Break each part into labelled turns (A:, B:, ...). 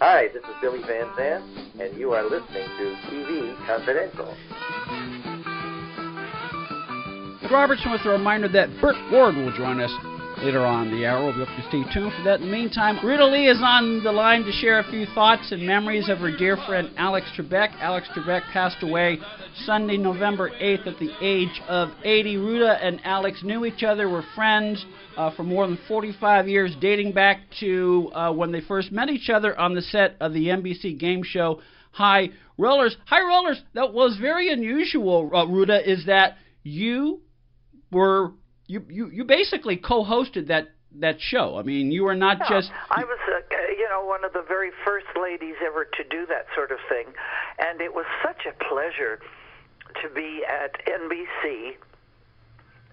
A: Hi, this is Billy Van Zandt, and you are listening to TV Confidential.
B: Robertson with a reminder that Burt Ward will join us later on the hour. We'll be able to stay tuned for that. In the meantime, Ruta Lee is on the line to share a few thoughts and memories of her dear friend Alex Trebek. Alex Trebek passed away Sunday, November 8th at the age of 80. Ruta and Alex knew each other, were friends uh, for more than 45 years, dating back to uh, when they first met each other on the set of the NBC game show High Rollers. High Rollers, that was very unusual, uh, Ruta, is that you were you, you, you basically co-hosted that that show. I mean, you were not
C: yeah,
B: just.
C: I was, uh, you know, one of the very first ladies ever to do that sort of thing, and it was such a pleasure to be at NBC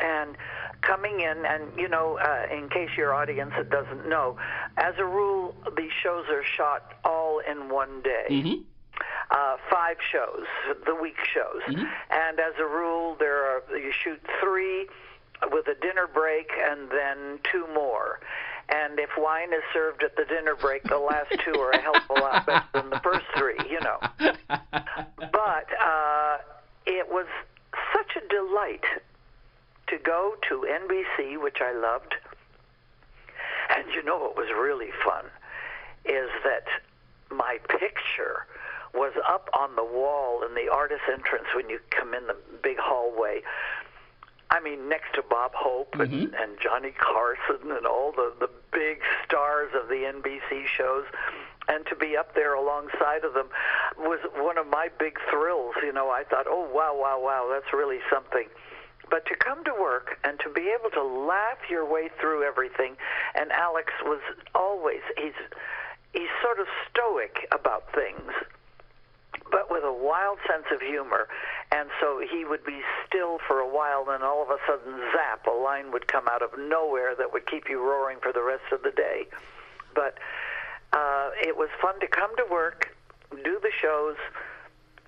C: and coming in and you know uh, in case your audience doesn't know as a rule these shows are shot all in one day
B: mm-hmm.
C: uh, five shows the week shows
B: mm-hmm.
C: and as a rule there are you shoot three with a dinner break and then two more. And if wine is served at the dinner break, the last two are a hell of a lot better than the first three, you know. But uh, it was such a delight to go to NBC, which I loved. And you know what was really fun is that my picture was up on the wall in the artist entrance when you come in the big hallway I mean, next to Bob Hope and,
B: Mhm.
C: and Johnny Carson and all the the big stars of the NBC shows, and to be up there alongside of them was one of my big thrills. You know, I thought, oh wow, wow, wow, that's really something. But to come to work and to be able to laugh your way through everything, and Alex was always he's he's sort of stoic about things but with a wild sense of humor. And so he would be still for a while, then all of a sudden, zap, a line would come out of nowhere that would keep you roaring for the rest of the day. But uh, it was fun to come to work, do the shows,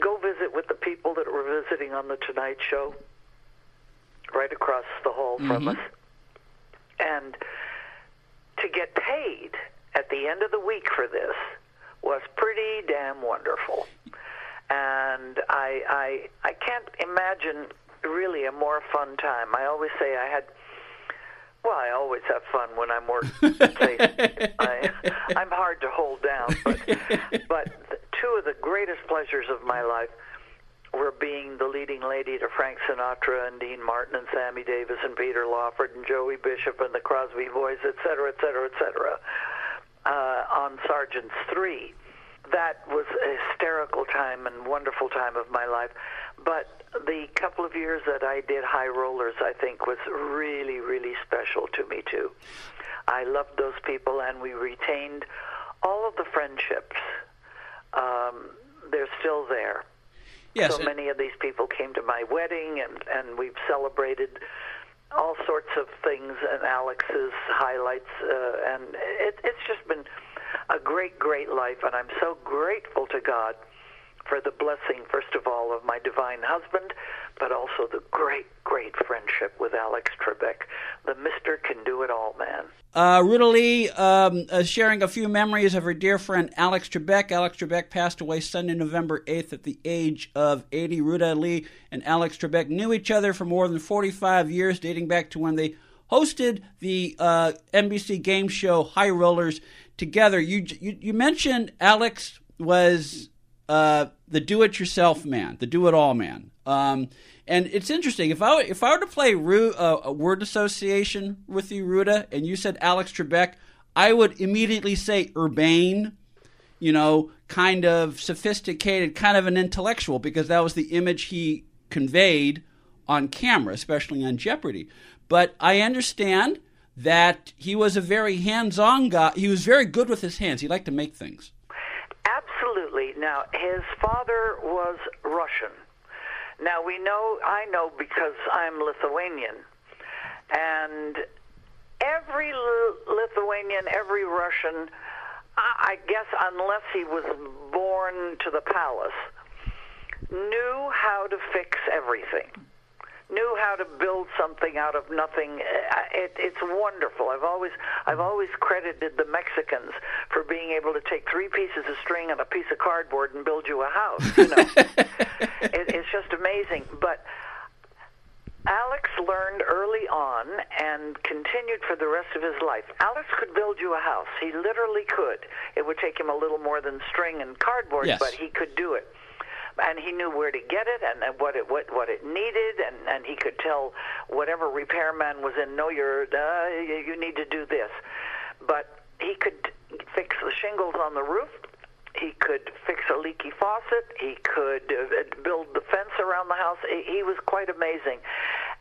C: go visit with the people that were visiting on the Tonight Show, right across the hall from
B: Mhm.
C: us, and to get paid at the end of the week for this was pretty damn wonderful. And I I I can't imagine really a more fun time. I always say I had well, I always have fun when I'm working. I, I'm hard to hold down, but but two of the greatest pleasures of my life were being the leading lady to Frank Sinatra and Dean Martin and Sammy Davis and Peter Lawford and Joey Bishop and the Crosby Boys, et cetera, et cetera, et cetera, uh, on Sergeant's Three. That was a hysterical time and wonderful time of my life. But the couple of years that I did High Rollers, I think, was really, really special to me, too. I loved those people, and we retained all of the friendships. Um, they're still there.
B: Yes,
C: so many of these people came to my wedding, and, and we've celebrated all sorts of things and Alex's highlights, uh, and it, it's just been a great, great life, and I'm so grateful to God for the blessing, first of all, of my divine husband, but also the great, great friendship with Alex Trebek. The Mister can do it all, man.
B: Uh, Ruta Lee um, uh, sharing a few memories of her dear friend Alex Trebek. Alex Trebek passed away Sunday, November 8th at the age of 80. Ruta Lee and Alex Trebek knew each other for more than 45 years, dating back to when they hosted the uh, NBC game show High Rollers together. You, you, you mentioned Alex was uh, the do-it-yourself man, the do-it-all man. Um, and it's interesting if I if I were to play Ru, uh, a word association with you, Ruta, and you said Alex Trebek, I would immediately say urbane, you know, kind of sophisticated, kind of an intellectual, because that was the image he conveyed on camera, especially on Jeopardy. But I understand that he was a very hands-on guy. He was very good with his hands. He liked to make things.
C: Absolutely. Now, his father was Russian. Now, we know, I know because I'm Lithuanian. And every Lithuanian, every Russian, I guess, unless he was born to the palace, knew how to fix everything knew how to build something out of nothing. It, it's wonderful. I've always I've always credited the Mexicans for being able to take three pieces of string and a piece of cardboard and build you a house. You know, it, it's just amazing. But Alex learned early on and continued for the rest of his life. Alex could build you a house. He literally could. It would take him a little more than string and cardboard,
B: yes.
C: but he could do it and he knew where to get it and, what it what what it needed, and and he could tell whatever repairman was in. No, you're uh, you need to do this, but he could fix the shingles on the roof. He could fix a leaky faucet. He could uh, build the fence around the house. He was quite amazing.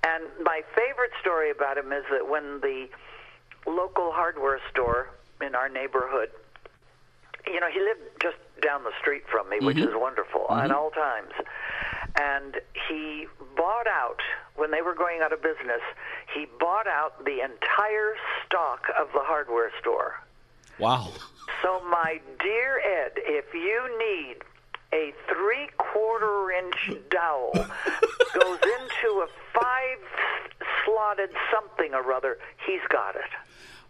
C: And my favorite story about him is that when the local hardware store in our neighborhood you know, he lived just down the street from me, which
B: Mhm.
C: is wonderful
B: Mhm.
C: at all times. And he bought out when they were going out of business. He bought out the entire stock of the hardware store.
B: Wow.
C: So, my dear Ed, if you need a three quarter inch dowel goes into a five slotted something or other, he's got it.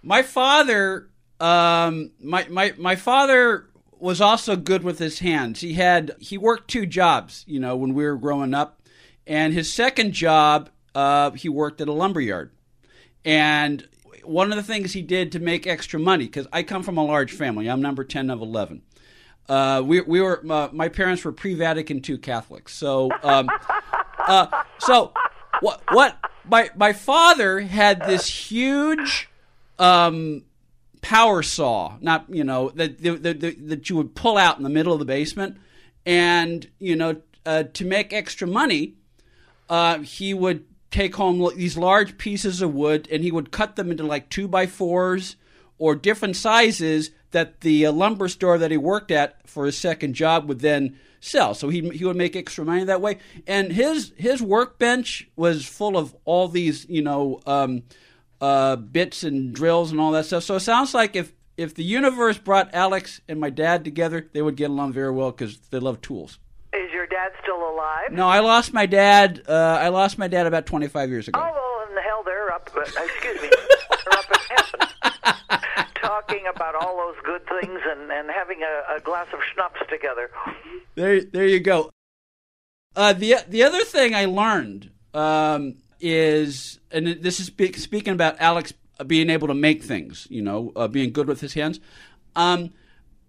B: My father, um, my my my father was also good with his hands. He had he worked two jobs, you know, when we were growing up, and his second job, uh, he worked at a lumber yard, and one of the things he did to make extra money because I come from a large family. I'm number ten of eleven. Uh, we we were uh, my parents were pre-Vatican II Catholics, so um, uh, so what what my my father had this huge um, power saw, not you know that that, you would pull out in the middle of the basement, and you know uh, to make extra money, uh, he would take home these large pieces of wood and he would cut them into like two by fours or different sizes that the uh, lumber store that he worked at for his second job would then sell. So he he would make extra money that way. And his his workbench was full of all these you know um, uh, bits and drills and all that stuff. So it sounds like if if the universe brought Alex and my dad together, they would get along very well because they love tools.
C: Is your dad still alive?
B: No, I lost my dad. Uh, I lost my dad about 25 years ago.
C: Oh, well, in the hell, they're up, uh, excuse me, they're up in heaven talking about all those good things and, and having a, a glass of schnapps together.
B: There, there you go. Uh, the the other thing I learned um, is, and this is speak, speaking about Alex being able to make things, you know, uh, being good with his hands. Um,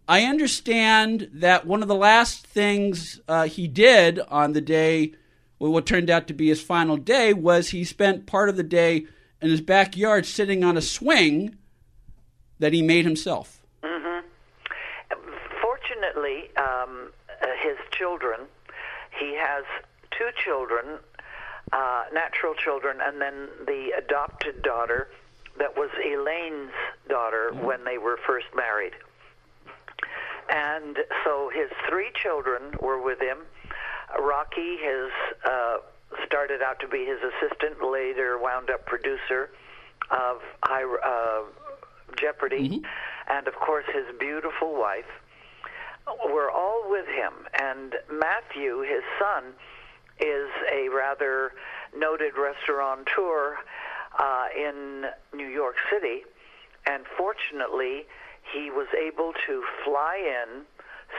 B: I understand that one of the last things uh, he did on the day, well, what turned out to be his final day, was he spent part of the day in his backyard sitting on a swing that he made himself.
C: Fortunately, um, uh, his children, he has two children, uh, natural children, and then the adopted daughter that was Elaine's daughter when they were first married. And so his three children were with him. Rocky has uh, started out to be his assistant, later wound up producer of High, uh, Jeopardy, and of course his beautiful wife. We're all with him, and Matthew, his son, is a rather noted restaurateur uh, in New York City, and fortunately, he was able to fly in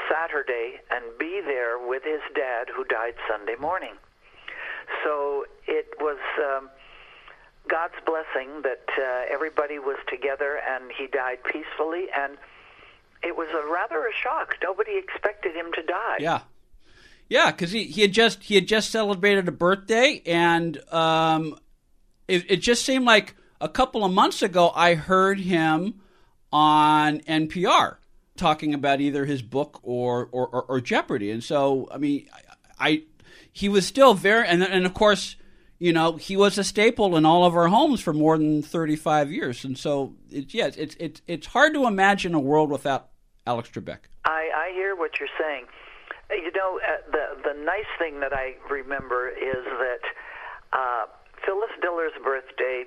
C: Saturday and be there with his dad, who died Sunday morning. So it was um, God's blessing that uh, everybody was together and he died peacefully, and it was a rather a shock. Nobody expected him to die.
B: Yeah, yeah, because he, he had just he had just celebrated a birthday, and um, it, it just seemed like a couple of months ago I heard him on NPR talking about either his book or or, or, or Jeopardy, and so I mean, I, I he was still very and and of course. You know, he was a staple in all of our homes for more than thirty-five years, and so it's yeah, it's it's it's hard to imagine a world without Alex Trebek.
C: I, I hear what you're saying. You know, uh, the the nice thing that I remember is that uh, Phyllis Diller's birthday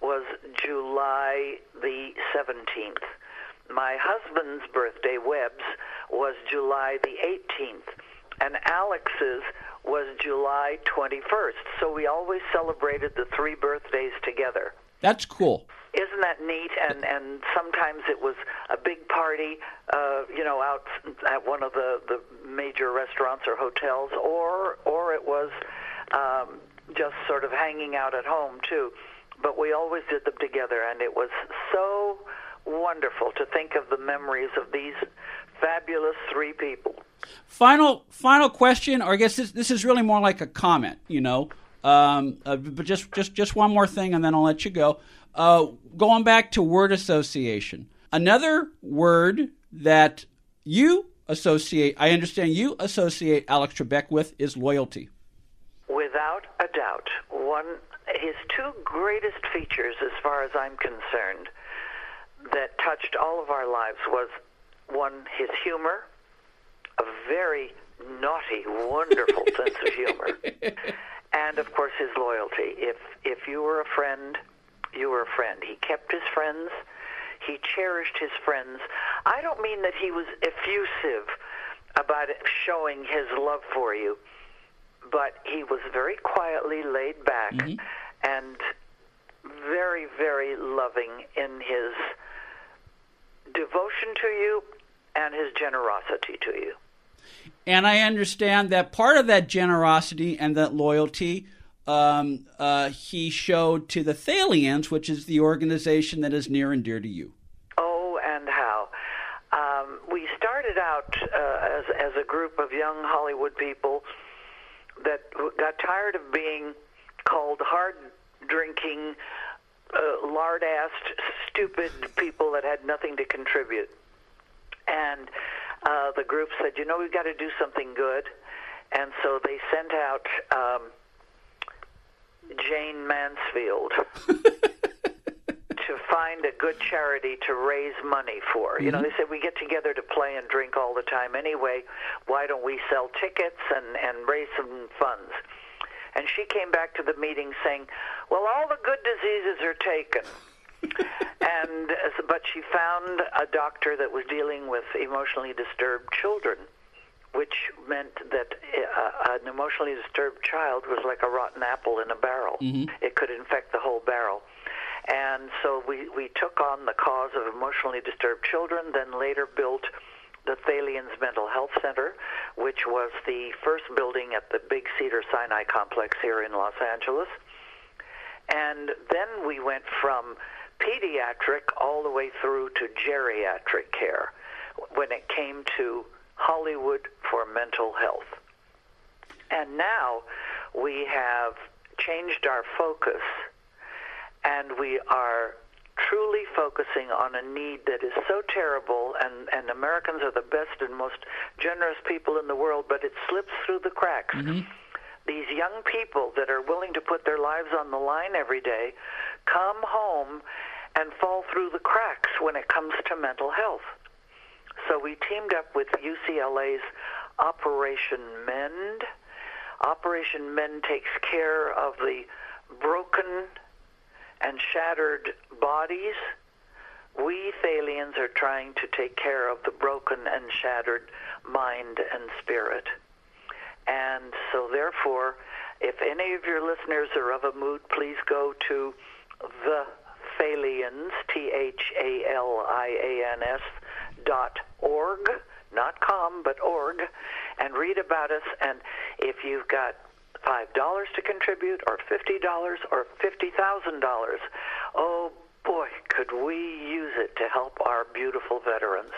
C: was July the 17th. My husband's birthday, Webb's, was July the 18th, and Alex's was July 21st. So we always celebrated the three birthdays together.
B: That's cool.
C: Isn't that neat? And and sometimes it was a big party, uh, you know, out at one of the the major restaurants or hotels, or or it was um, just sort of hanging out at home too. But we always did them together, and it was so wonderful to think of the memories of these fabulous three people.
B: Final final question, or I guess this this is really more like a comment, you know. Um, uh, but just just just one more thing, and then I'll let you go. Uh, going back to word association, another word that you associate, I understand you associate Alex Trebek with is loyalty.
C: Without a doubt, one his two greatest features, as far as I'm concerned, that touched all of our lives was one his humor, a very naughty, wonderful sense of humor, and of course his loyalty. If if you were a friend, you were a friend. He kept his friends. He cherished his friends. I don't mean that he was effusive about showing his love for you, but he was very quietly laid back
B: Mm-hmm.
C: and very, very loving in his devotion to you and his generosity to you.
B: And I understand that part of that generosity and that loyalty um, uh, he showed to the Thalians, which is the organization that is near and dear to you.
C: Oh, and how. Um, we started out uh, as, as a group of young Hollywood people that got tired of being called hard drinking, uh, lard assed, stupid people that had nothing to contribute. And uh, the group said, you know, we've got to do something good. And so they sent out um, Jayne Mansfield to find a good charity to raise money for. You know, they said we get together to play and drink all the time anyway. Why don't we sell tickets and and raise some funds? And she came back to the meeting saying, "Well, all the good diseases are taken." And uh, but she found a doctor that was dealing with emotionally disturbed children which meant that uh, an emotionally disturbed child was like a rotten apple in a barrel. It could infect the whole barrel. And so we, we took on the cause of emotionally disturbed children, then later built the Thalians Mental Health Center, which was the first building at the Big Cedar Sinai complex here in Los Angeles. And then we went from pediatric all the way through to geriatric care when it came to Hollywood for mental health. And now we have changed our focus and we are truly focusing on a need that is so terrible and, and Americans are the best and most generous people in the world, but it slips through the cracks. Mm-hmm. These young people that are willing to put their lives on the line every day come home and fall through the cracks when it comes to mental health. So we teamed up with UCLA's Operation Mend. Operation Mend takes care of the broken and shattered bodies. We Thalians are trying to take care of the broken and shattered mind and spirit. And so, therefore, if any of your listeners are of a mood, please go to the Thalians, T H A L I A N S, dot org, not com, but org, and read about us. And if you've got five dollars to contribute, or fifty dollars, or fifty thousand dollars, oh boy, could we use it to help our beautiful veterans.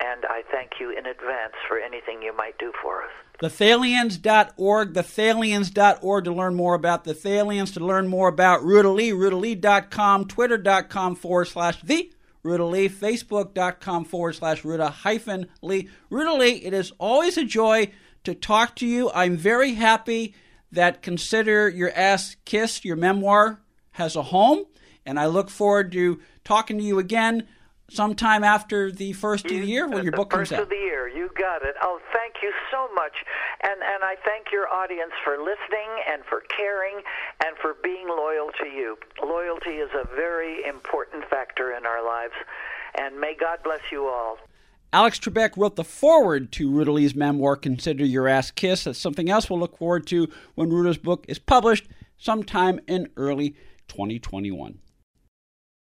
C: And I thank you in advance for anything you might do for us.
B: Thethalians.org, thethalians.org to learn more about the Thalians, to learn more about Ruta Lee, rutalee.com, twitter.com forward slash the Lee, facebook.com forward slash Ruta hyphen Lee. Ruta Lee, it is always a joy to talk to you. I'm very happy that Consider Your Ass Kissed, your memoir, has a home, and I look forward to talking to you again sometime after the first of the year when your book comes
C: out.
B: First
C: of the year, you got it. Oh, thank you so much, and and I thank your audience for listening and for caring and for being loyal to you. Loyalty is a very important factor in our lives, and may God bless you all.
B: Alex Trebek wrote the foreword to Ruta Lee's memoir, Consider Your Ass Kiss. That's something else we'll look forward to when Ruta's book is published sometime in early 2021.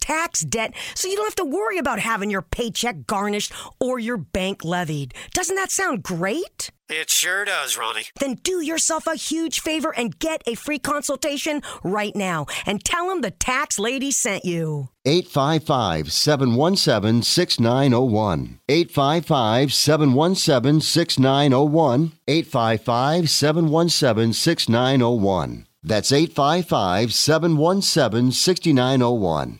D: tax debt so you don't have to worry about having your paycheck garnished or your bank levied. Doesn't that sound great?
E: It sure does, Roni.
D: Then do yourself a huge favor and get a free consultation right now and tell them the tax lady sent you.
F: 855 717 6901. 855 717 6901. 855 717 6901. That's 855 717 6901.